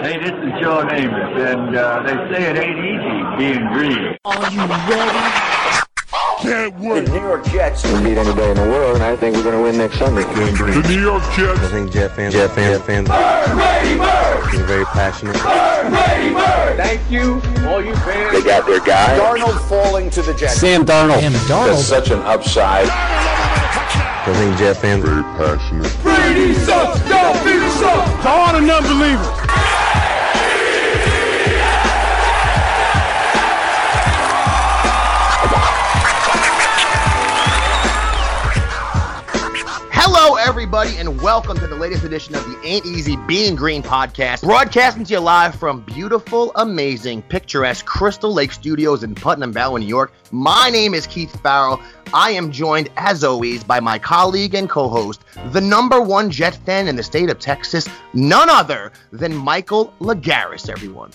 Hey, this is Joe Namath, and uh, they say it ain't easy being green. Are you ready? Can't wait. The New York Jets can beat anybody in the world, and I think we're going to win next Sunday. The New York Jets. I think Jet fans, Jet fans, Jet fans, are very passionate. Thank you, all you fans. They got their guy. Darnold falling to the Jets. Sam Darnold. Damn it, That's Darnold. such an upside. I think Jet fans are very passionate. Brady sucks. Y'all Brady sucks. To all the non-believers. Hello, everybody, and welcome to the latest edition of the Ain't Easy Being Green podcast, broadcasting to you live from beautiful, amazing, picturesque Crystal Lake Studios in Putnam Valley, New York. My name is Keith Farrell. I am joined, as always, by my colleague and co-host, the number one Jet fan in the state of Texas, none other than Michael Lagaris. Everyone.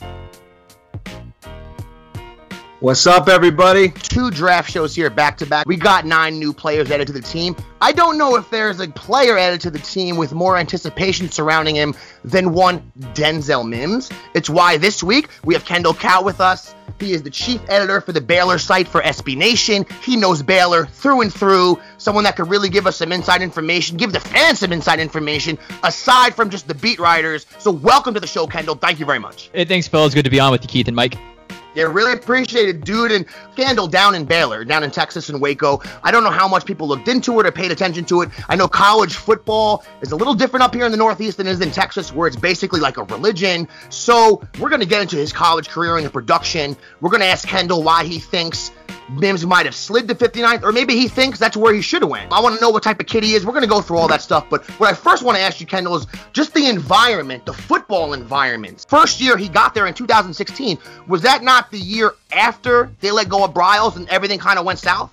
What's up, everybody? two draft shows here back to back. We got nine new players added to the team. I don't know if there's a player added to the team with more anticipation surrounding him than one Denzel Mims. It's why this week we have Kendall Kaut with us. He is the chief editor for the Baylor site for SB Nation. He knows Baylor through and through. Someone that could really give us some inside information, give the fans some inside information, aside from just the beat writers. So, welcome to the show, Kendall. Thank you very much. Hey, thanks, fellas. Good to be on with you, Keith and Mike. Yeah, really appreciated, dude. And Scandal down in Baylor, down in Texas and Waco. I don't know how much people looked into it or paid attention to it. I know college football is a little different up here in the Northeast than it is in Texas, where it's basically like a religion. So we're going to get into his college career and the production. We're going to ask Kendall why he thinks Mims might have slid to 59th, or maybe he thinks that's where he should have went. I want to know what type of kid he is. We're going to go through all that stuff. But what I first want to ask you, Kendall, is just the environment, the football environment. First year he got there in 2016. Was that not the year after they let go of Briles and everything kind of went south?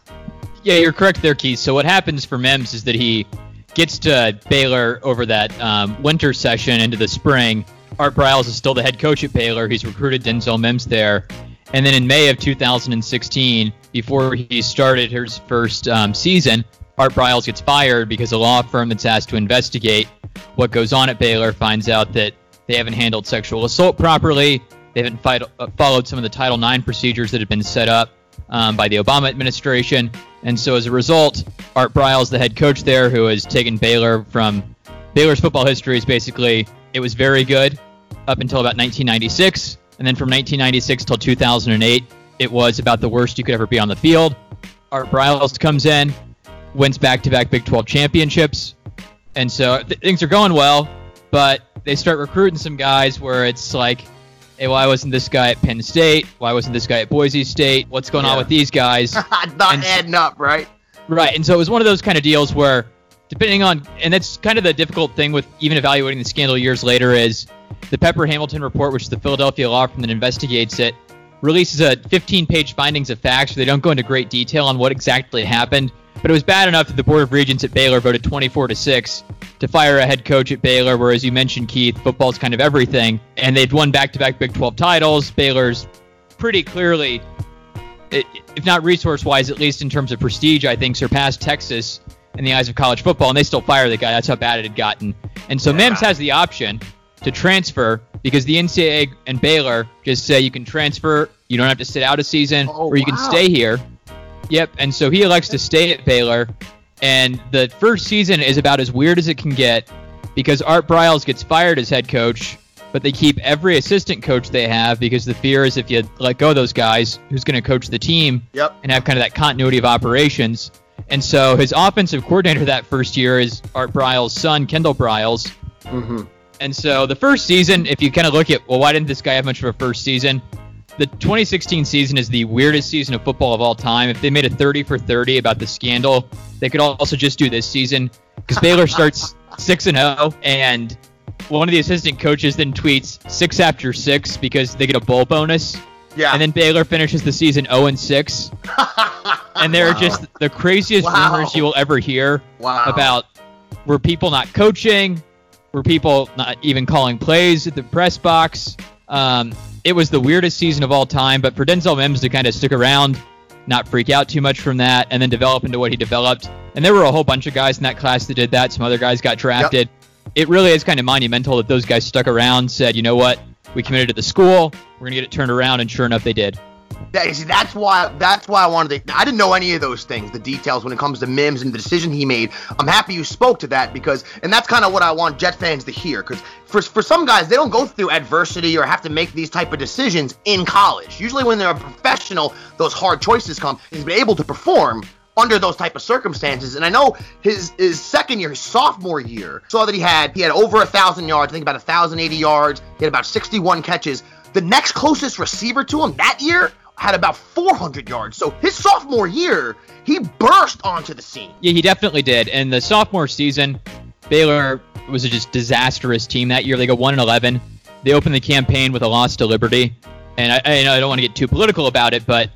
Yeah, you're correct there, Keith. So what happens for Mims is that he gets to Baylor over that um, winter session into the spring. Art Briles is still the head coach at Baylor. He's recruited Denzel Mims there. And then in May of 2016, before he started his first um, season, Art Briles gets fired because a law firm that's asked to investigate what goes on at Baylor finds out that they haven't handled sexual assault properly. They haven't fight, uh, followed some of the Title IX procedures that had been set up um, by the Obama administration. And so as a result, Art Briles, the head coach there, who has taken Baylor from Baylor's football history, is basically it was very good up until about 1996. And then from 1996 till 2008, it was about the worst you could ever be on the field. Art Briles comes in, wins back-to-back Big 12 championships, and so th- things are going well. But they start recruiting some guys where it's like, hey, why wasn't this guy at Penn State? Why wasn't this guy at Boise State? What's going on with these guys? not And- adding up, right? Right, and so it was one of those kind of deals where, depending on, and that's kind of the difficult thing with even evaluating the scandal years later is the Pepper Hamilton report, which is the Philadelphia law firm that investigates it, releases a 15-page findings of facts. Where they don't go into great detail on what exactly happened, but it was bad enough that the Board of Regents at Baylor voted 24 to six to fire a head coach at Baylor. Where, as you mentioned, Keith, football's kind of everything, and they've won back-to-back Big 12 titles. Baylor's pretty clearly if not resource wise, at least in terms of prestige, I think surpassed Texas in the eyes of college football, and they still fire the guy. That's how bad it had gotten. And so Mims has the option to transfer because the NCAA and Baylor just say you can transfer, you don't have to sit out a season, Oh, or you can stay here. Yep, and so he elects to stay at Baylor, and the first season is about as weird as it can get because Art Briles gets fired as head coach, but they keep every assistant coach they have because the fear is if you let go of those guys, who's going to coach the team Yep. and have kind of that continuity of operations. And so his offensive coordinator that first year is Art Briles' son, Kendall Briles. Mm-hmm. And so the first season, if you kind of look at, well, why didn't this guy have much of a first season? The 2016 season is the weirdest season of football of all time. If they made a 30 for 30 about the scandal, they could also just do this season because Baylor starts 6 and 0, and one of the assistant coaches then tweets six after six because they get a bowl bonus. Yeah. And then Baylor finishes the season 0 and 6. And they're just the craziest Wow. rumors you will ever hear Wow. about were people not coaching, were people not even calling plays at the press box. Um, it was the weirdest season of all time, but for Denzel Mims to kind of stick around, not freak out too much from that, and then develop into what he developed. And there were a whole bunch of guys in that class that did that. Some other guys got drafted. It really is kind of monumental that those guys stuck around, said, you know what, We committed to the school. We're gonna get it turned around, and sure enough, they did. That, see, that's why that's why I wanted to. I didn't know any of those things, the details when it comes to Mims and the decision he made. I'm happy you spoke to that because, and that's kind of what I want Jet fans to hear. Because for for some guys, they don't go through adversity or have to make these type of decisions in college. Usually, when they're a professional, those hard choices come. He's been able to perform under those type of circumstances. And I know his his second year, his sophomore year, saw that he had he had over a thousand yards. I think about a thousand eighty yards. He had about 61 catches. The next closest receiver to him that year had about 400 yards. So his sophomore year, he burst onto the scene. Yeah, he definitely did. And the sophomore season, Baylor was a just disastrous team that year. They go one and 11. They opened the campaign with a loss to Liberty. And I, I, I don't want to get too political about it, but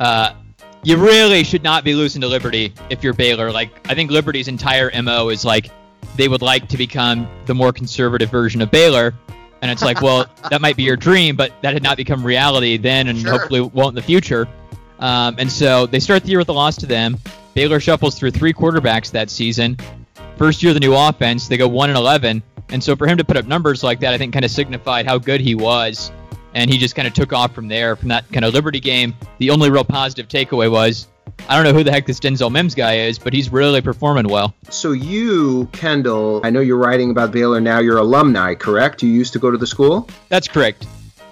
uh, you really should not be losing to Liberty if you're Baylor. Like I think Liberty's entire mo is like they would like to become the more conservative version of Baylor. And it's like, well, that might be your dream, but that had not become reality then, and Sure. hopefully won't in the future. Um, and so they start the year with a loss to them. Baylor shuffles through three quarterbacks that season. First year of the new offense, they go one and eleven. And so for him to put up numbers like that, I think kind of signified how good he was. And he just kind of took off from there, from that kind of Liberty game. The only real positive takeaway was, I don't know who the heck this Denzel Mims guy is, but he's really performing well. So you, Kendall, I know you're writing about Baylor now. You're alumni, correct? You used to go to the school. That's correct.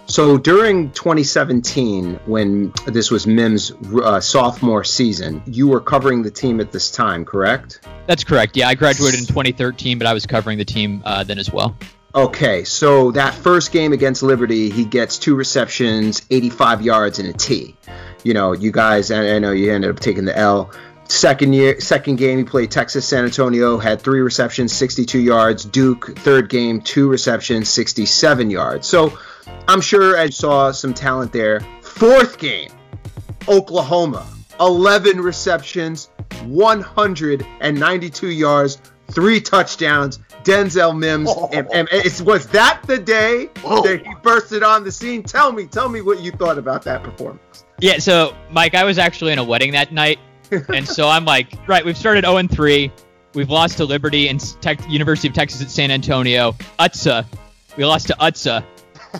So during 2017, when this was Mims' uh, sophomore season, you were covering the team at this time, correct? That's correct. Yeah, I graduated in 2013, but I was covering the team uh, then as well. Okay, so that first game against Liberty, he gets two receptions, 85 yards, and a T. You know, you guys, I I know you ended up taking the L. Second year, second game, he played Texas San Antonio, had three receptions, 62 yards. Duke, third game, two receptions, 67 yards. So I'm sure I saw some talent there. Fourth game, Oklahoma, 11 receptions, 192 yards, three touchdowns. Denzel Mims. And, and it's, was that the day Whoa. that he bursted on the scene? Tell me, tell me what you thought about that performance. Yeah, so Mike, I was actually in a wedding that night, and so I'm like, right, we've started 0 3. We've lost to Liberty and Tech, University of Texas at San Antonio. UTSA, we lost to UTSA,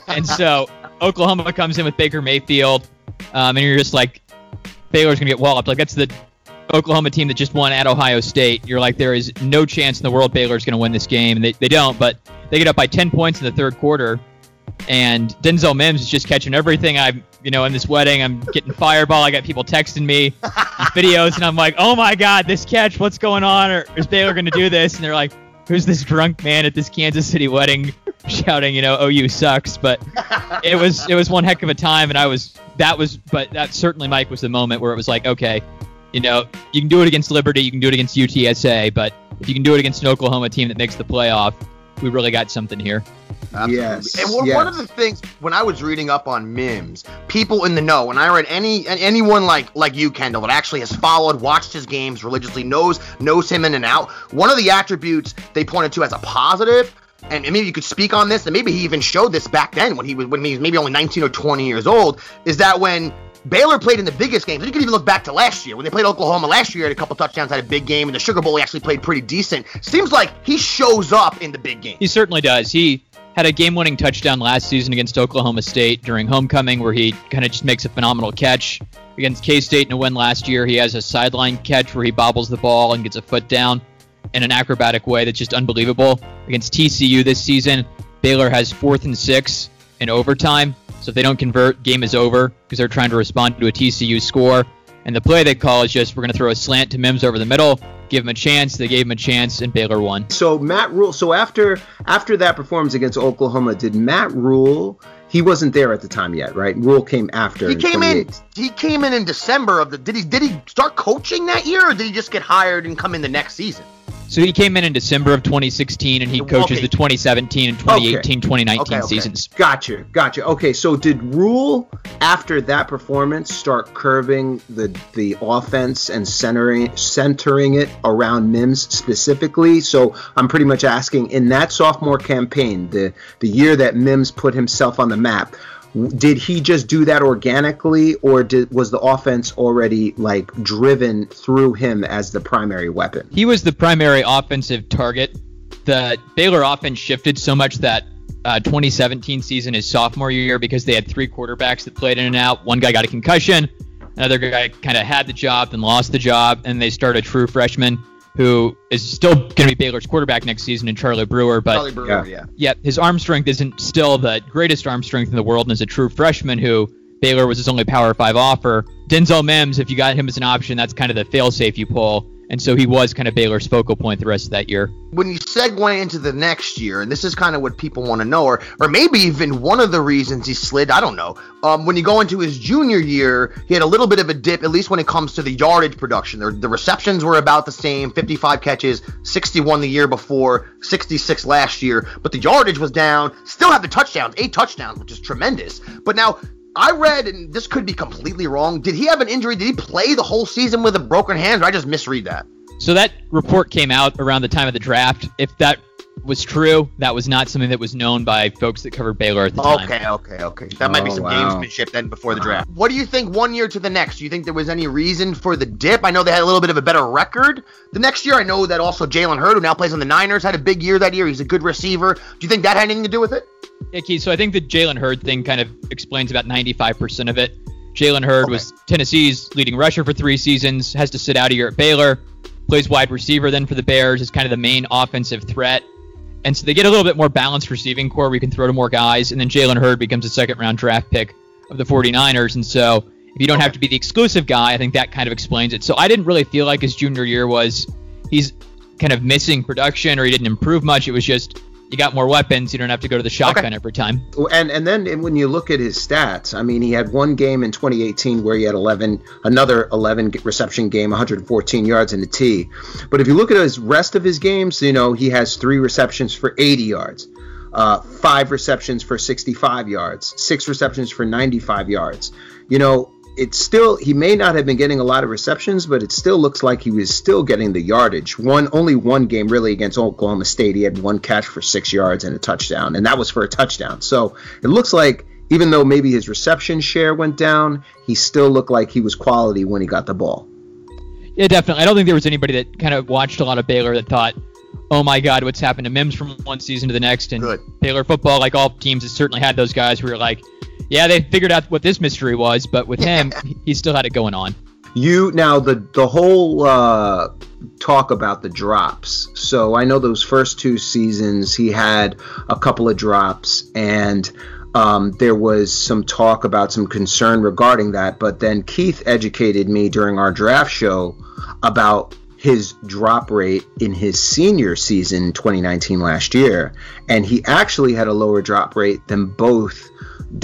and so Oklahoma comes in with Baker Mayfield, um, and you're just like, Baylor's gonna get walloped. Like that's the Oklahoma team that just won at Ohio State. You're like, there is no chance in the world Baylor's gonna win this game, and they, they don't. But they get up by 10 points in the third quarter, and Denzel Mims is just catching everything. I'm, you know, in this wedding, I'm getting fireball. I got people texting me videos, and I'm like, oh my god, this catch, what's going on? Or is Baylor going to do this? And they're like, who's this drunk man at this Kansas City wedding shouting, you know, oh, OU sucks? But it was it was one heck of a time, and I was that was, but that certainly Mike was the moment where it was like, okay, you know, you can do it against Liberty, you can do it against UTSA, but if you can do it against an Oklahoma team that makes the playoff, we really got something here. Yes, And one, one of the things when I was reading up on Mims, people in the know, when I read any an- anyone like like you, Kendall, that actually has followed, watched his games religiously, knows knows him in and out. One of the attributes they pointed to as a positive, and maybe you could speak on this, and maybe he even showed this back then when he was when he was maybe only 19 or 20 years old, is that when Baylor played in the biggest games. You can even look back to last year when they played Oklahoma last year. Had a couple touchdowns, had a big game, and the Sugar Bowl he actually played pretty decent. Seems like he shows up in the big game. He certainly does. He had a game-winning touchdown last season against Oklahoma State during homecoming, where he kind of just makes a phenomenal catch. Against K-State in a win last year, he has a sideline catch where he bobbles the ball and gets a foot down in an acrobatic way that's just unbelievable. Against TCU this season, Baylor has fourth and six in overtime. So if they don't convert, game is over because they're trying to respond to a TCU score. And the play they call is just we're going to throw a slant to Mims over the middle, give him a chance. They gave him a chance, and Baylor won. So Matt Rhule. So after after that performance against Oklahoma, did Matt Rhule? He wasn't there at the time yet, right? Rhule came after. He came in. He came in in December of the. Did he? Did he start coaching that year, or did he just get hired and come in the next season? So he came in in December of 2016, and he coaches Okay. the 2017 and 2018, 2019 Okay, okay. seasons. Gotcha, gotcha. Okay, so did Rhule after that performance start curving the the offense and centering centering it around Mims specifically? So I'm pretty much asking in that sophomore campaign, the the year that Mims put himself on the map, did he just do that organically, or did was the offense already like driven through him as the primary weapon? He was the primary offensive target. The Baylor offense shifted so much that uh, 2017 season, his sophomore year, because they had three quarterbacks that played in and out. One guy got a concussion, another guy kind of had the job, then lost the job, and they start a true freshman who is still going to be Baylor's quarterback next season in Charlie Brewer. But Charlie Brewer, yeah. yeah, his arm strength isn't still the greatest arm strength in the world, and as a true freshman who Baylor was his only Power Five offer. Denzel Mims, if you got him as an option, that's kind of the fail-safe you pull. And so he was kind of Baylor's focal point the rest of that year. When you segue into the next year, and this is kind of what people want to know, or or maybe even one of the reasons he slid, I don't know. Um, when you go into his junior year, he had a little bit of a dip, at least when it comes to the yardage production. The, the receptions were about the same 55 catches, 61 the year before, 66 last year, but the yardage was down. Still had the touchdowns, eight touchdowns, which is tremendous. But now I read, and this could be completely wrong. Did he have an injury? Did he play the whole season with a broken hand, or I just misread that? So that report came out around the time of the draft. If that was true, that was not something that was known by folks that covered Baylor at the time. Okay, okay, okay. That might be Oh, some wow. gamesmanship then before the draft. What do you think one year to the next? Do you think there was any reason for the dip? I know they had a little bit of a better record the next year. I know that also Jalen Hurd, who now plays on the Niners, had a big year that year. He's a good receiver. Do you think that had anything to do with it? Yeah, Keith, so I think the Jalen Hurd thing kind of explains about 95% of it. Jalen Hurd Okay. was Tennessee's leading rusher for three seasons, has to sit out a year at Baylor, plays wide receiver then for the Bears, is kind of the main offensive threat. And so they get a little bit more balanced receiving corps we can throw to more guys. And then Jalen Hurd becomes a second round draft pick of the 49ers. And so if you don't have to be the exclusive guy, I think that kind of explains it. So I didn't really feel like his junior year was he's kind of missing production or he didn't improve much. It was just you got more weapons. You don't have to go to the shotgun every time. And and then when you look at his stats, I mean, he had one game in 2018 where he had 11, another 11 reception game, 114 yards in the T. But if you look at his rest of his games, you know, he has three receptions for 80 yards, uh, five receptions for 65 yards, six receptions for 95 yards. You know, it's still he may not have been getting a lot of receptions, but it still looks like he was still getting the yardage. One only one game really against Oklahoma State, he had one catch for six yards and a touchdown, and that was for a touchdown. So it looks like even though maybe his reception share went down, he still looked like he was quality when he got the ball. Yeah, definitely. I don't think there was anybody that kind of watched a lot of Baylor that thought, "Oh my God, what's happened to Mims from one season to the next?" And Good. Baylor football, like all teams, has certainly had those guys who are like, "Yeah, they figured out what this mystery was," but with him, he still had it going on. You now the the whole uh, talk about the drops. So I know those first two seasons he had a couple of drops, and um, there was some talk about some concern regarding that. But then Keith educated me during our draft show about his drop rate in his senior season 2019 last year, and he actually had a lower drop rate than both.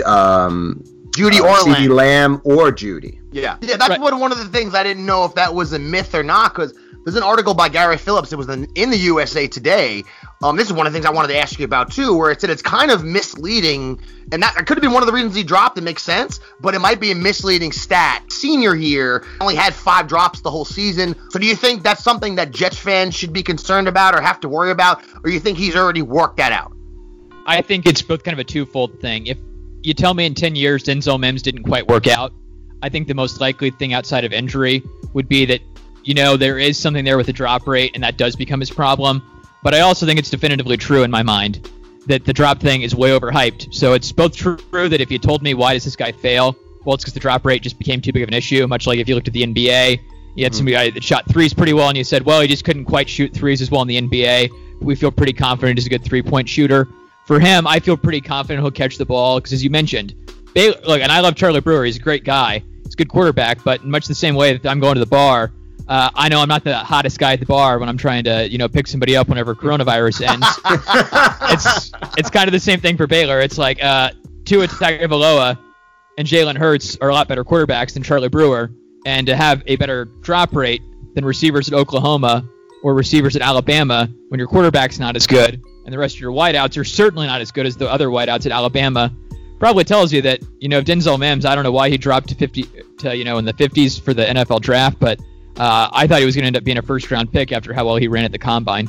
Um, Jeudy uh, or CeeDee Lamb. Lamb or Jeudy. Yeah, yeah. That's Right. one one of the things I didn't know if that was a myth or not. Because there's an article by Gary Phillips. It was in, the USA Today. Um, this is one of the things I wanted to ask you about too, where it said it's kind of misleading, and that could have been one of the reasons he dropped. It makes sense, but it might be a misleading stat. Senior year only had five drops the whole season. So do you think that's something that Jets fans should be concerned about or have to worry about, or you think he's already worked that out? I think it's both kind of a twofold thing. If you tell me in 10 years Denzel Mims didn't quite work out, I think the most likely thing outside of injury would be that, you know, there is something there with the drop rate and that does become his problem. But I also think it's definitively true in my mind that the drop thing is way overhyped. So it's both true that if you told me why does this guy fail, well, it's because the drop rate just became too big of an issue. Much like if you looked at the NBA, you had mm-hmm. some guy that shot threes pretty well, and you said, well, he just couldn't quite shoot threes as well in the NBA. We feel pretty confident he's a good three-point shooter. For him, I feel pretty confident he'll catch the ball because, as you mentioned, Baylor, look, and I love Charlie Brewer. He's a great guy. He's a good quarterback, but in much the same way that I'm going to the bar, uh, I know I'm not the hottest guy at the bar when I'm trying to, you know, pick somebody up whenever coronavirus ends. it's it's kind of the same thing for Baylor. It's like uh, Tua Tagovailoa and Jalen Hurts are a lot better quarterbacks than Charlie Brewer, and to have a better drop rate than receivers at Oklahoma or receivers at Alabama when your quarterback's not as good and the rest of your wideouts are certainly not as good as the other wideouts at Alabama, probably tells you that you know if Denzel Mims, I don't know why he dropped to 50 to you know in the 50s for the NFL draft, but uh, I thought he was going to end up being a first round pick after how well he ran at the combine.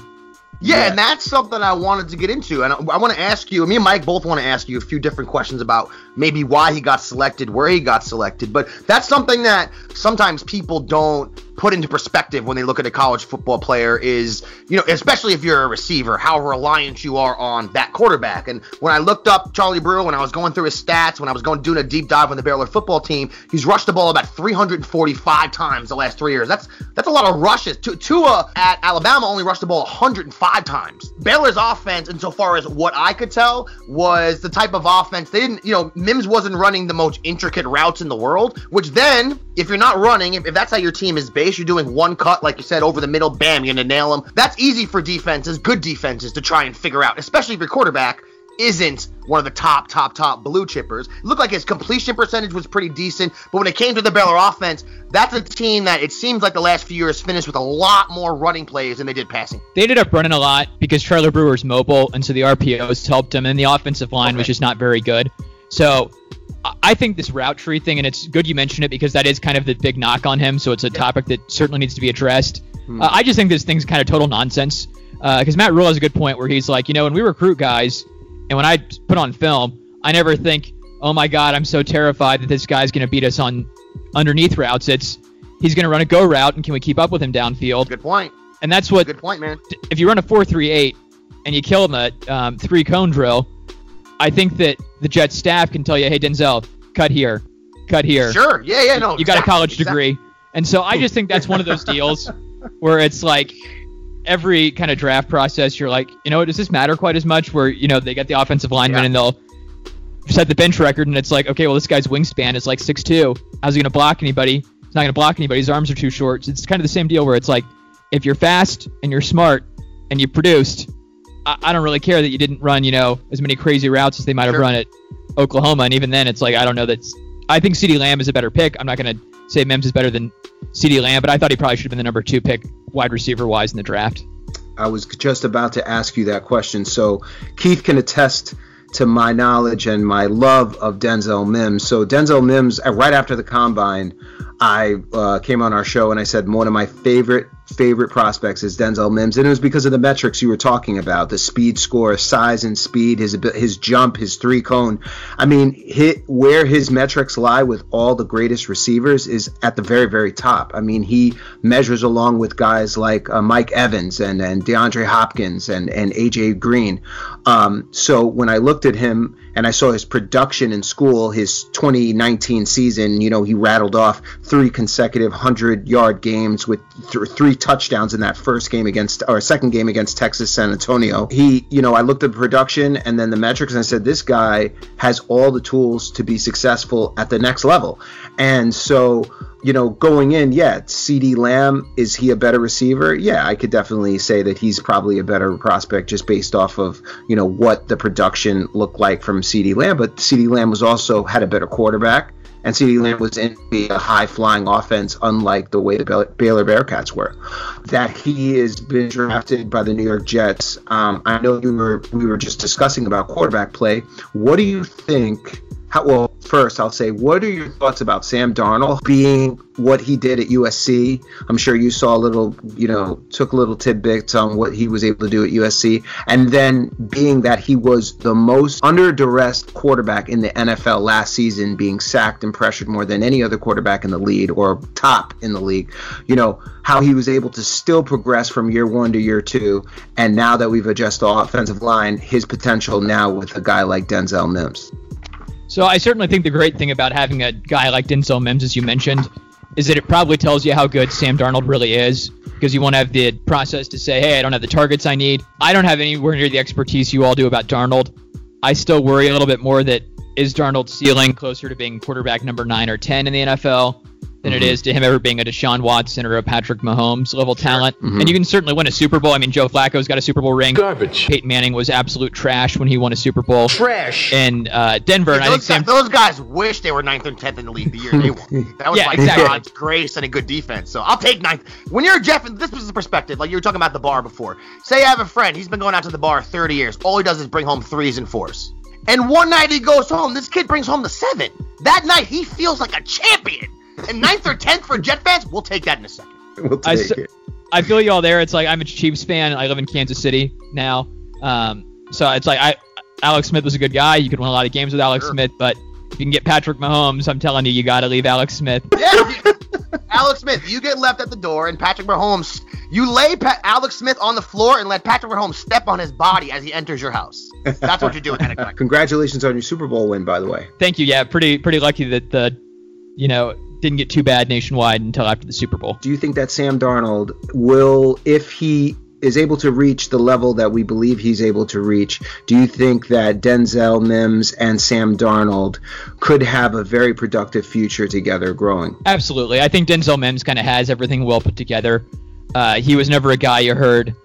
Yeah, and that's something I wanted to get into. And I, I want to ask you, me and Mike both want to ask you a few different questions about maybe why he got selected, where he got selected. But that's something that sometimes people don't put into perspective when they look at a college football player is, you know, especially if you're a receiver, how reliant you are on that quarterback. And when I looked up Charlie Brewer, when I was going through his stats, when I was going doing a deep dive on the Baylor football team, he's rushed the ball about 345 times the last three years. That's that's a lot of rushes. Tua at Alabama only rushed the ball 105 times. Baylor's offense, insofar as what I could tell, was the type of offense they didn't, you know, Mims wasn't running the most intricate routes in the world, which then, if you're not running, if, if that's how your team is based, you're doing one cut, like you said, over the middle, bam, you're gonna nail them. That's easy for defenses, good defenses, to try and figure out, especially if your quarterback isn't one of the top, top, top blue chippers. It looked like his completion percentage was pretty decent, but when it came to the Baylor offense, that's a team that it seems like the last few years finished with a lot more running plays than they did passing. They ended up running a lot because Charlie Brewer's mobile, and so the RPOs helped him, and the offensive line okay. was just not very good. So I think this route tree thing, and it's good you mentioned it because that is kind of the big knock on him. So it's a topic that certainly needs to be addressed. Hmm. Uh, I just think this thing's kind of total nonsense because uh, Matt Rhule has a good point where he's like, you know, when we recruit guys and when I put on film, I never think, oh my God, I'm so terrified that this guy's going to beat us on underneath routes. It's he's going to run a go route, and can we keep up with him downfield? Good point. And that's what. Good point, man. If you run a four-three-eight and you kill him at um, three cone drill, I think that the Jets staff can tell you, hey Denzel, cut here, cut here. Sure. Yeah, yeah, no. You got a college degree, and so I just think that's one of those deals where it's like every kind of draft process, you're like, you know, does this matter quite as much? Where you know they get the offensive lineman yeah. and they'll set the bench record, and it's like, okay, well this guy's wingspan is like six two. How's he gonna block anybody? He's not gonna block anybody. His arms are too short. It's kind of the same deal where it's like, if you're fast and you're smart and you produced, I, I don't really care that you didn't run, you know, as many crazy routes as they might have run at Oklahoma. And even then, it's like I don't know that. I think CeeDee Lamb is a better pick. I'm not going to say Mims is better than CeeDee Lamb, but I thought he probably should have been the number two pick, wide receiver wise, in the draft. I was just about to ask you that question. So Keith can attest to my knowledge and my love of Denzel Mims. So Denzel Mims, uh, right after the combine, I uh, came on our show and I said one of my favorite favorite prospects is Denzel Mims, and it was because of the metrics you were talking about: the speed score, size and speed, his his jump, his three cone. I mean, hit where his metrics lie with all the greatest receivers is at the very very top. I mean, he measures along with guys like uh, Mike Evans and and DeAndre Hopkins and and AJ Green. Um, so when I looked at him and I saw his production in school, his 2019 season, you know, he rattled off three consecutive 100 yard games with th- three touchdowns in that first game against, or second game against Texas San Antonio. He, you know, I looked at the production and then the metrics and I said, this guy has all the tools to be successful at the next level. And so, you know, going in, yeah, CeeDee Lamb, is he a better receiver? Yeah, I could definitely say that he's probably a better prospect just based off of, you know, what the production looked like from CeeDee Lamb. But CeeDee Lamb was also had a better quarterback, and CeeDee Lamb was in a high flying offense, unlike the way the Baylor Bearcats were. That he has been drafted by the New York Jets. Um, I know you were we were just discussing about quarterback play. What do you think? How, well, first, I'll say, what are your thoughts about Sam Darnold being what he did at USC? I'm sure you saw a little, you know, took a little tidbits on what he was able to do at USC. And then being that he was the most under duress quarterback in the NFL last season, being sacked and pressured more than any other quarterback in the league or top in the league, you know, how he was able to still progress from year one to year two. And now that we've adjusted the offensive line, his potential now with a guy like Denzel Mims. So I certainly think the great thing about having a guy like Denzel Mims, as you mentioned, is that it probably tells you how good Sam Darnold really is because you won't have the process to say, hey, I don't have the targets I need. I don't have anywhere near the expertise you all do about Darnold. I still worry a little bit more that is Darnold's ceiling closer to being quarterback number nine or 10 in the NFL? Than mm-hmm. it is to him ever being a Deshaun Watson or a Patrick Mahomes level talent. Mm-hmm. And you can certainly win a Super Bowl. I mean, Joe Flacco's got a Super Bowl ring. Garbage. Peyton Manning was absolute trash when he won a Super Bowl. Trash. And uh, Denver. Yeah, and I think Sam- those guys wish they were ninth and tenth in the league the year they won. That was yeah, like exactly. God's grace and a good defense. So I'll take ninth. When you're a Jeff, this was the perspective. Like you were talking about the bar before. Say I have a friend. He's been going out to the bar 30 years. All he does is bring home threes and fours. And one night he goes home. This kid brings home the seven. That night he feels like a champion and ninth or tenth for Jet fans, we'll take that in a second. We'll take I, it. I feel you all there. It's like I'm a Chiefs fan. I live in Kansas City now, um, so it's like I Alex Smith was a good guy. You could win a lot of games with Alex Sure. Smith, but if you can get Patrick Mahomes, I'm telling you, you got to leave Alex Smith. Yeah, you, Alex Smith, you get left at the door, and Patrick Mahomes, you lay pa- Alex Smith on the floor and let Patrick Mahomes step on his body as he enters your house. That's what you're doing. Hendrick. Congratulations on your Super Bowl win, by the way. Thank you. Yeah, pretty pretty lucky that the, you know, didn't get too bad nationwide until after the Super Bowl. Do you think that Sam Darnold will, if he is able to reach the level that we believe he's able to reach, do you think that Denzel Mims and Sam Darnold could have a very productive future together growing? Absolutely. I think Denzel Mims kind of has everything well put together. Uh, he was never a guy you heard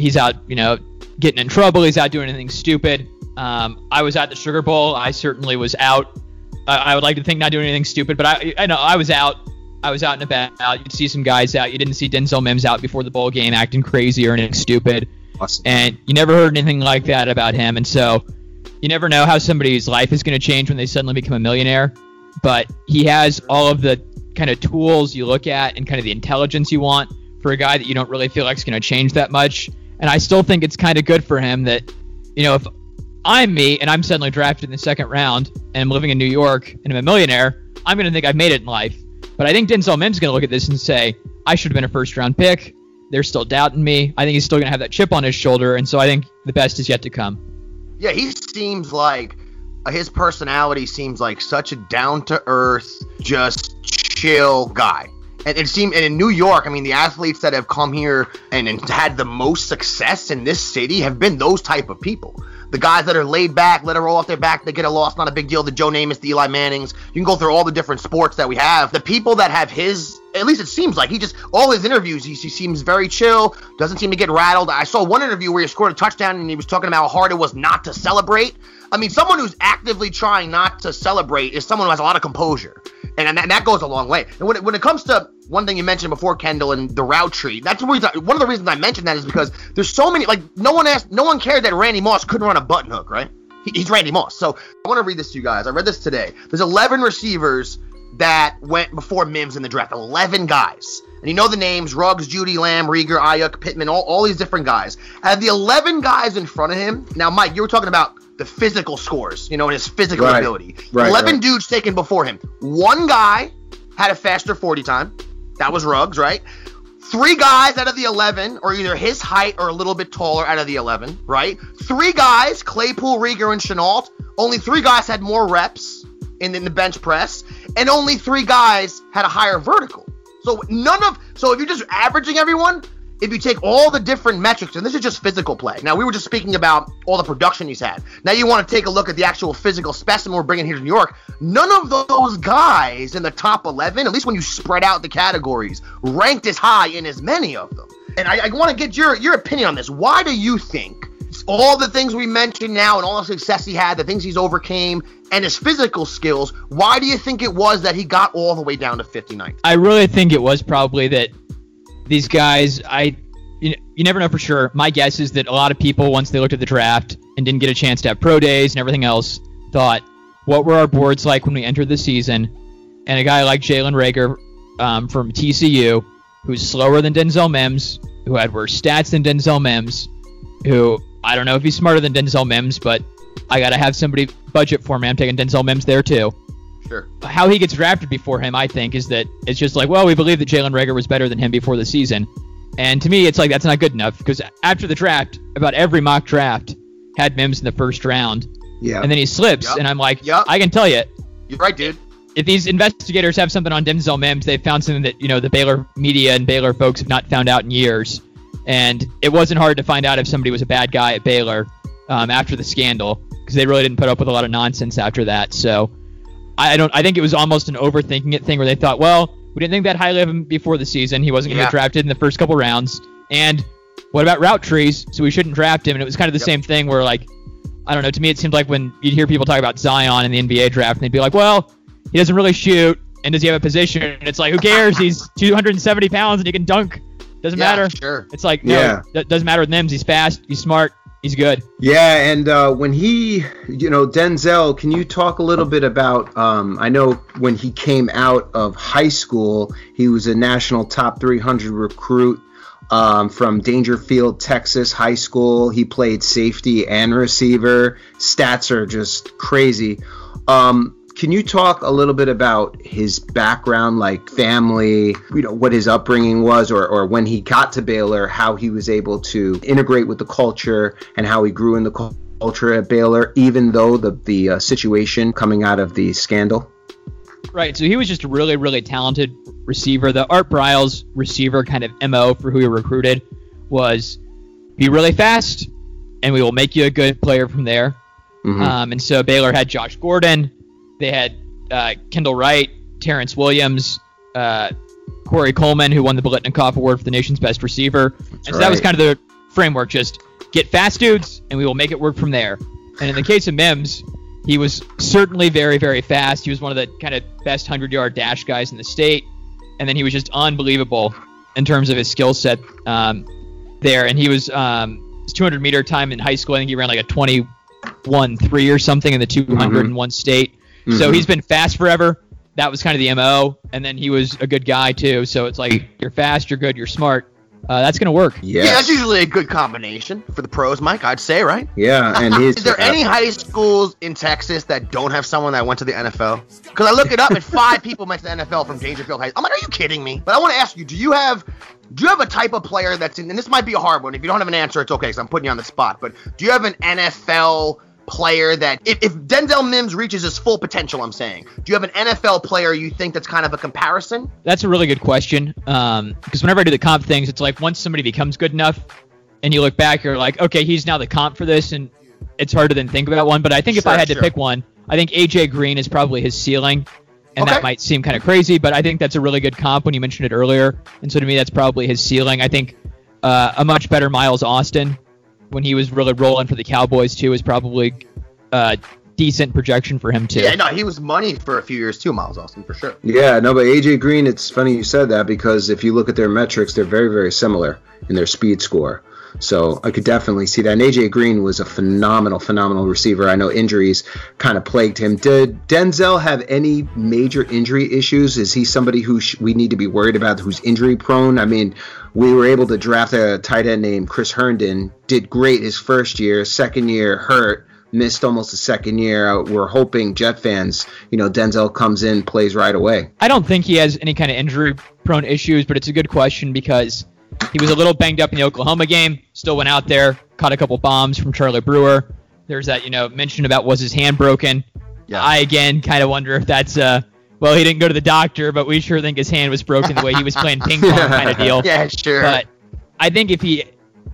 he's out, you know, getting in trouble. He's out doing anything stupid. Um, I was at the Sugar Bowl. I certainly was out. I, I would like to think not doing anything stupid, but I, I know I was out. I was out and about. You'd see some guys out. You didn't see Denzel Mims out before the bowl game acting crazy or anything stupid. Awesome. And you never heard anything like that about him. And so you never know how somebody's life is going to change when they suddenly become a millionaire. But he has all of the kind of tools you look at and kind of the intelligence you want for a guy that you don't really feel like is going to change that much. And I still think it's kind of good for him that, you know, if I'm me and I'm suddenly drafted in the second round and I'm living in New York and I'm a millionaire, I'm going to think I've made it in life. But I think Denzel Mims is going to look at this and say, I should have been a first round pick. They're still doubting me. I think he's still going to have that chip on his shoulder. And so I think the best is yet to come. Yeah, he seems like uh, his personality seems like such a down to earth, just chill guy. And it seemed, and in New York, I mean, the athletes that have come here and, and had the most success in this city have been those type of people. The guys that are laid back, let it roll off their back, they get a loss, not a big deal. The Joe Namath, the Eli Mannings. You can go through all the different sports that we have. The people that have his, at least it seems like he just all his interviews, he, he seems very chill, doesn't seem to get rattled. I saw one interview where he scored a touchdown and he was talking about how hard it was not to celebrate. I mean, someone who's actively trying not to celebrate is someone who has a lot of composure, and, and, that, and that goes a long way. And when it, when it comes to one thing you mentioned before, Kendall, and the route tree, that's one of the reasons I mentioned that is because there's so many. Like, no one asked, no one cared that Randy Moss couldn't run a button hook, right? He, he's Randy Moss. So I want to read this to you guys. I read this today. There's 11 receivers that went before Mims in the draft. 11 guys. And you know the names Ruggs, Jeudy, Lamb, Reagor, Aiyuk, Pittman, all, all these different guys. Have the 11 guys in front of him. Now, Mike, you were talking about the physical scores, you know, and his physical Right. ability. Right, 11 right. dudes taken before him. One guy had a faster 40 time. That was Ruggs, right? Three guys out of the 11 are either his height or a little bit taller out of the 11, right? Three guys, Claypool, Reagor, and Shenault. Only three guys had more reps in, in the bench press, and only three guys had a higher vertical. So none of so if you're just averaging everyone, if you take all the different metrics, and this is just physical play. Now we were just speaking about all the production he's had. Now you want to take a look at the actual physical specimen we're bringing here to New York. None of those guys in the top 11, at least when you spread out the categories, ranked as high in as many of them. And I, I want to get your your opinion on this. Why do you think all the things we mentioned now and all the success he had, the things he's overcame, and his physical skills, why do you think it was that he got all the way down to 59? I really think it was probably that these guys, I, you, you never know for sure. My guess is that a lot of people, once they looked at the draft and didn't get a chance to have pro days and everything else, thought, what were our boards like when we entered the season? And a guy like Jalen Reagor um, from TCU, who's slower than Denzel Mims, who had worse stats than Denzel Mims, who I don't know if he's smarter than Denzel Mims, but I got to have somebody budget for me. I'm taking Denzel Mims there too Sure. how he gets drafted before him, I think, is that it's just like, well, we believe that Jalen Reagor was better than him before the season. And to me, it's like that's not good enough because after the draft, about every mock draft had Mims in the first round, Yeah. and then he slips, Yup. and I'm like, Yup. I can tell you, You're right, dude. if these investigators have something on Denzel Mims, they've found something that you know the Baylor media and Baylor folks have not found out in years. And it wasn't hard to find out if somebody was a bad guy at Baylor um, after the scandal because they really didn't put up with a lot of nonsense after that. So I I don't. I think it was almost an overthinking it thing where they thought, well, we didn't think that highly of him before the season. He wasn't going to Yeah. get drafted in the first couple rounds. And what about route trees? So we shouldn't draft him. And it was kind of the Yep. same thing where like. I don't know. To me, it seemed like when you'd hear people talk about Zion in the NBA draft, and they'd be like, "Well, he doesn't really shoot, and does he have a position?" And it's like, who cares? He's 270 pounds and he can dunk. Doesn't Yeah, matter. Sure. It's like, no, Yeah. that doesn't matter with Mims. He's fast. He's smart. He's good. Yeah, and uh, when he, you know, Denzel, can you talk a little bit about? Um, I know when he came out of high school, he was a national top 300 recruit um, from Daingerfield, Texas high school. He played safety and receiver. Stats are just crazy. Um, Can you talk a little bit about his background, like family, you know, what his upbringing was, or, or when he got to Baylor, how he was able to integrate with the culture and how he grew in the culture at Baylor, even though the, the uh, situation coming out of the scandal? Right. So he was just a really, really talented receiver. The Art Briles receiver kind of MO for who he recruited was be really fast, and we will make you a good player from there. Mm-hmm. Um, and so Baylor had Josh Gordon, they had uh, Kendall Wright, Terrence Williams, uh, Corey Coleman, who won the Biletnikoff Award for the nation's best receiver. That's and so right. that was kind of the framework: just get fast dudes, and we will make it work from there. And in the case of Mims, he was certainly very, very fast. He was one of the kind of best hundred-yard dash guys in the state, and then he was just unbelievable in terms of his skill set um, there. And he was um, his 200 meter time in high school. I think he ran like a 21 3 or something in the 200 mm-hmm. in one state. Mm-hmm. So he's been fast forever. That was kind of the mo. And then he was a good guy too. So it's like you're fast, you're good, you're smart. Uh, that's gonna work. Yes. Yeah, that's usually a good combination for the pros, Mike. I'd say, right? Yeah, and is there uh, any high schools in Texas that don't have someone that went to the NFL? Because I look it up, and five people went to the NFL from Daingerfield High. I'm like, are you kidding me? But I want to ask you: Do you have do you have a type of player that's in? And this might be a hard one. If you don't have an answer, it's okay, because I'm putting you on the spot. But do you have an NFL? Player that if, if Denzel Mims reaches his full potential, I'm saying, do you have an NFL player you think that's kind of a comparison? That's a really good question. Um, because whenever I do the comp things, it's like once somebody becomes good enough, and you look back, you're like, okay, he's now the comp for this, and it's harder than think about one. But I think sure, if I had sure. to pick one, I think AJ Green is probably his ceiling. And okay. that might seem kind of crazy, but I think that's a really good comp when you mentioned it earlier. And so to me, that's probably his ceiling. I think uh, a much better Miles Austin when he was really rolling for the Cowboys too is probably uh, decent projection for him too. Yeah, no, he was money for a few years too, Miles Austin for sure. Yeah, no, but AJ Green, it's funny you said that because if you look at their metrics, they're very, very similar in their speed score. So I could definitely see that. And AJ Green was a phenomenal, phenomenal receiver. I know injuries kind of plagued him. Did Denzel have any major injury issues? Is he somebody who sh- we need to be worried about who's injury prone? I mean, we were able to draft a tight end named Chris Herndon, did great his first year, second year hurt missed almost a second year. Uh, we're hoping Jet fans, you know, Denzel comes in, plays right away. I don't think he has any kind of injury prone issues, but it's a good question because he was a little banged up in the Oklahoma game, still went out there, caught a couple bombs from Charlie Brewer. There's that, you know, mention about was his hand broken. Yeah. I again kind of wonder if that's uh well, he didn't go to the doctor, but we sure think his hand was broken the way he was playing ping pong kind of deal. Yeah, sure. But I think if he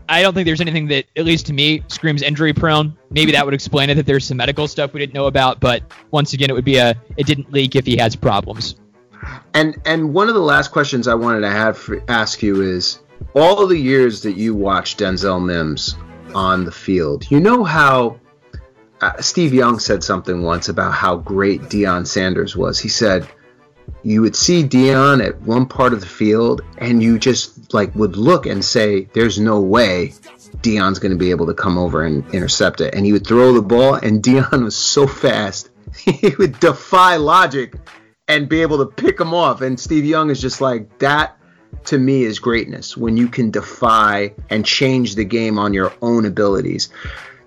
I don't think there's anything that, at least to me, screams injury prone. Maybe that would explain it that there's some medical stuff we didn't know about, but once again, it would be a it didn't leak if he has problems. And and one of the last questions I wanted to have for, ask you is all the years that you watched Denzel Mims on the field, you know how uh, Steve Young said something once about how great Deion Sanders was. He said you would see Deion at one part of the field and you just like would look and say, There's no way Deion's gonna be able to come over and intercept it. And he would throw the ball and Deion was so fast he would defy logic and be able to pick him off. And Steve Young is just like that to me is greatness when you can defy and change the game on your own abilities.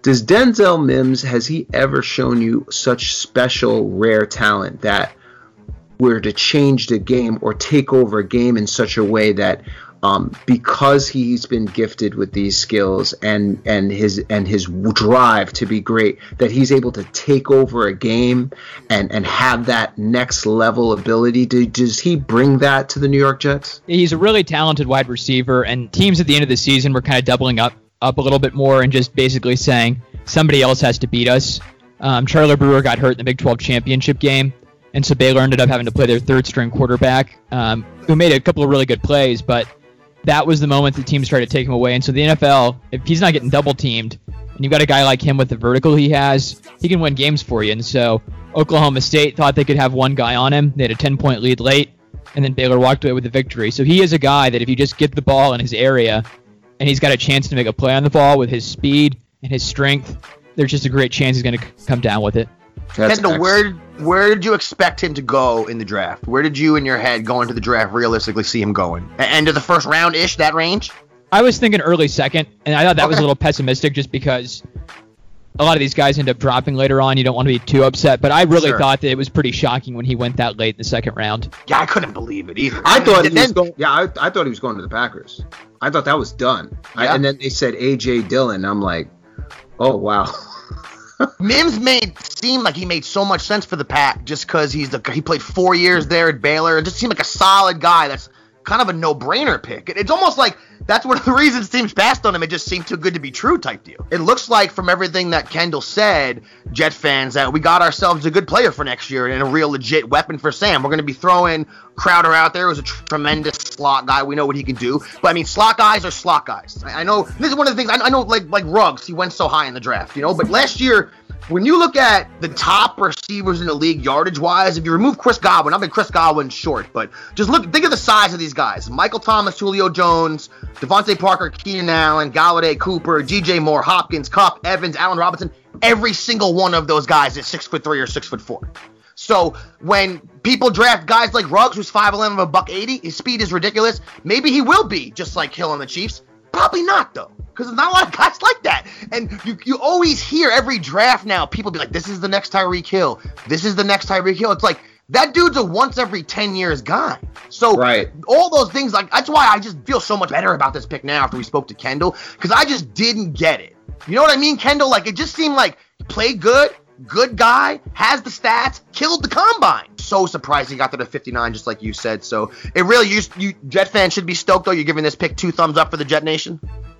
Does Denzel Mims has he ever shown you such special rare talent that were to change the game or take over a game in such a way that um, because he's been gifted with these skills and and his and his drive to be great, that he's able to take over a game and and have that next level ability. Do, does he bring that to the New York Jets? He's a really talented wide receiver, and teams at the end of the season were kind of doubling up up a little bit more and just basically saying somebody else has to beat us. Um, Charlie Brewer got hurt in the Big 12 championship game, and so Baylor ended up having to play their third string quarterback, um, who made a couple of really good plays, but that was the moment the teams tried to take him away. And so the NFL, if he's not getting double teamed, and you've got a guy like him with the vertical he has, he can win games for you. And so Oklahoma State thought they could have one guy on him. They had a 10 point lead late, and then Baylor walked away with the victory. So he is a guy that if you just get the ball in his area, and he's got a chance to make a play on the ball with his speed and his strength, there's just a great chance he's going to come down with it. That's Kendall, where where did you expect him to go in the draft? Where did you, in your head, going to the draft, realistically see him going? End of the first round ish, that range? I was thinking early second, and I thought that okay. was a little pessimistic just because a lot of these guys end up dropping later on. You don't want to be too upset, but I really Sure. thought that it was pretty shocking when he went that late in the second round. Yeah, I couldn't believe it either. I thought he And was going. Yeah, I, I thought he was going to the Packers. I thought that was done. I, and then they said AJ Dillon. I'm like, oh wow. Mims made seem like he made so much sense for the Pack just because he's the he played four years there at Baylor and just seemed like a solid guy. That's kind of a no-brainer pick. It- It's almost like that's one of the reasons teams passed on him. It just seemed too good to be true type deal. It looks like from everything that Kendall said, Jet fans, that we got ourselves a good player for next year and a real legit weapon for Sam. We're going to be throwing Crowder out there, who's a tr- tremendous slot guy. We know what he can do. But I mean, slot guys are slot guys. I, I know this is one of the things I, I know. Like like Ruggs, he went so high in the draft, you know. But last year, when you look at the top receivers in the league yardage wise, if you remove Chris Godwin, I mean Chris Godwin's short, but just look, think of the size of these guys: Michael Thomas, Julio Jones, DeVante Parker, Keenan Allen, Golladay, Cooper, DJ Moore, Hopkins, Kupp, Evans, Allen Robinson. Every single one of those guys is six foot three or six foot four. So when people draft guys like Ruggs, who's 5'11 of a buck 80, his speed is ridiculous. Maybe he will be just like Hill on the Chiefs. Probably not though, because there's not a lot of guys like that. And you, you always hear every draft now, people be like, "This is the next Tyreek Hill. This is the next Tyreek Hill." It's like that dude's a once every 10 years guy. So Right. all those things, like that's why I just feel so much better about this pick now after we spoke to Kendall, because I just didn't get it. You know what I mean, Kendall? Like it just seemed like he played good, good guy, has the stats, killed the combine. So surprised he got to the 59, just like you said. So it really, you, you Jet fans should be stoked though. You're giving this pick two thumbs up for the Jet Nation.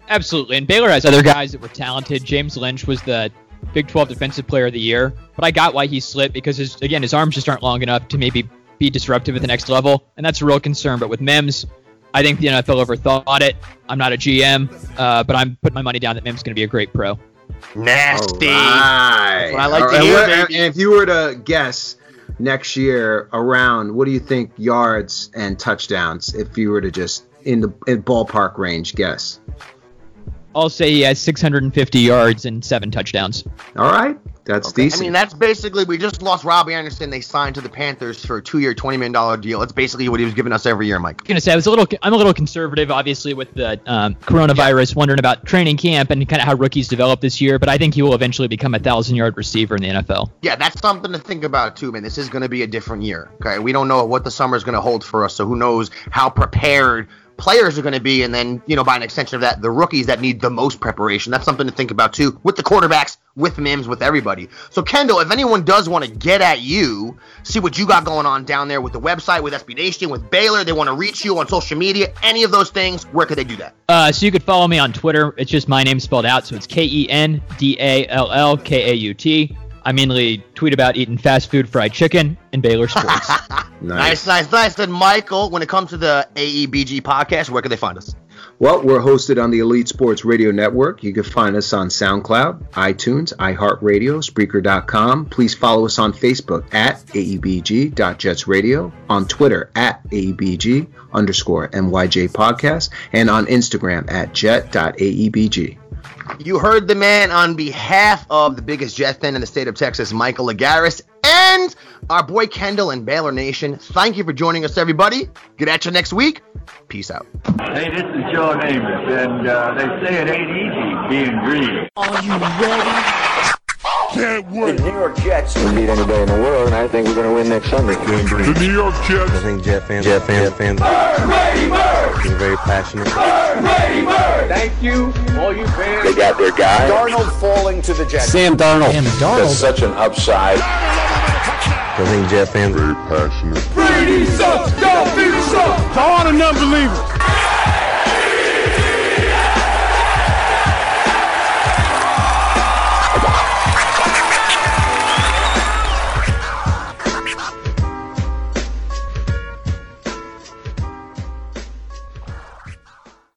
Absolutely. And Baylor has other guys that were talented. James Lynch was the Big 12 Defensive Player of the Year, but I got why he slipped because his again his arms just aren't long enough to maybe be disruptive at the next level, and that's a real concern. But with Mims, I think the NFL overthought it. I'm not a GM, uh, but I'm putting my money down that Mims is going to be a great pro. Nasty. Right. what I like to and, hear, what- baby. and if you were to guess next year around, what do you think yards and touchdowns? If you were to just in the in ballpark range guess. I'll say he has 650 yards and seven touchdowns. All right, that's I decent. I mean, that's basically we just lost Robbie Anderson. They signed to the Panthers for a two-year, twenty million dollar deal. That's basically what he was giving us every year, Mike. I'm gonna say I was a little. I'm a little conservative, obviously, with the um, coronavirus, wondering about training camp and kind of how rookies develop this year. But I think he will eventually become a thousand yard receiver in the NFL. Yeah, that's something to think about too, man. This is going to be a different year. Okay, we don't know what the summer is going to hold for us, so who knows how prepared players are going to be, and then you know by an extension of that, the rookies that need the most preparation. That's something to think about too, with the quarterbacks, with Mims, with everybody. So Kendall, if anyone does want to get at you, see what you got going on down there with the website, with SB Nation, with Baylor, they want to reach you on social media, any of those things, where could they do that? Uh, so you could follow me on Twitter. It's just my name spelled out, so it's K E N D A L L K A U T. I mainly tweet about eating fast food, fried chicken, and Baylor sports. Nice, nice, nice. And Michael, when it comes to the AEBG podcast, where can they find us? Well, we're hosted on the Elite Sports Radio Network. You can find us on SoundCloud, iTunes, iHeartRadio, Spreaker.com. Please follow us on Facebook at AEBG.JetsRadio, on Twitter at AEBG underscore NYJ Podcast, and on Instagram at jet.aebg. You heard the man on behalf of the biggest Jet fan in the state of Texas, Michael Lagaris, and our boy Kendall and Baylor Nation. Thank you for joining us, everybody. Get at you next week. Peace out. Hey, this is Joe Namath, and uh, they say it ain't easy being green. Can't The. New York Jets We beat anybody in the world, and I think we're going to win next Sunday. The New York Jets. I think Jet fans, Jet fans, fans, are very passionate. Brady, Thank you, all you fans. They got their guy. Darnold falling to the Jets. Sam Darnold. That's such an upside. I think Jet fans are very passionate. Brady sucks. Don't be sucks. To all the non-believers.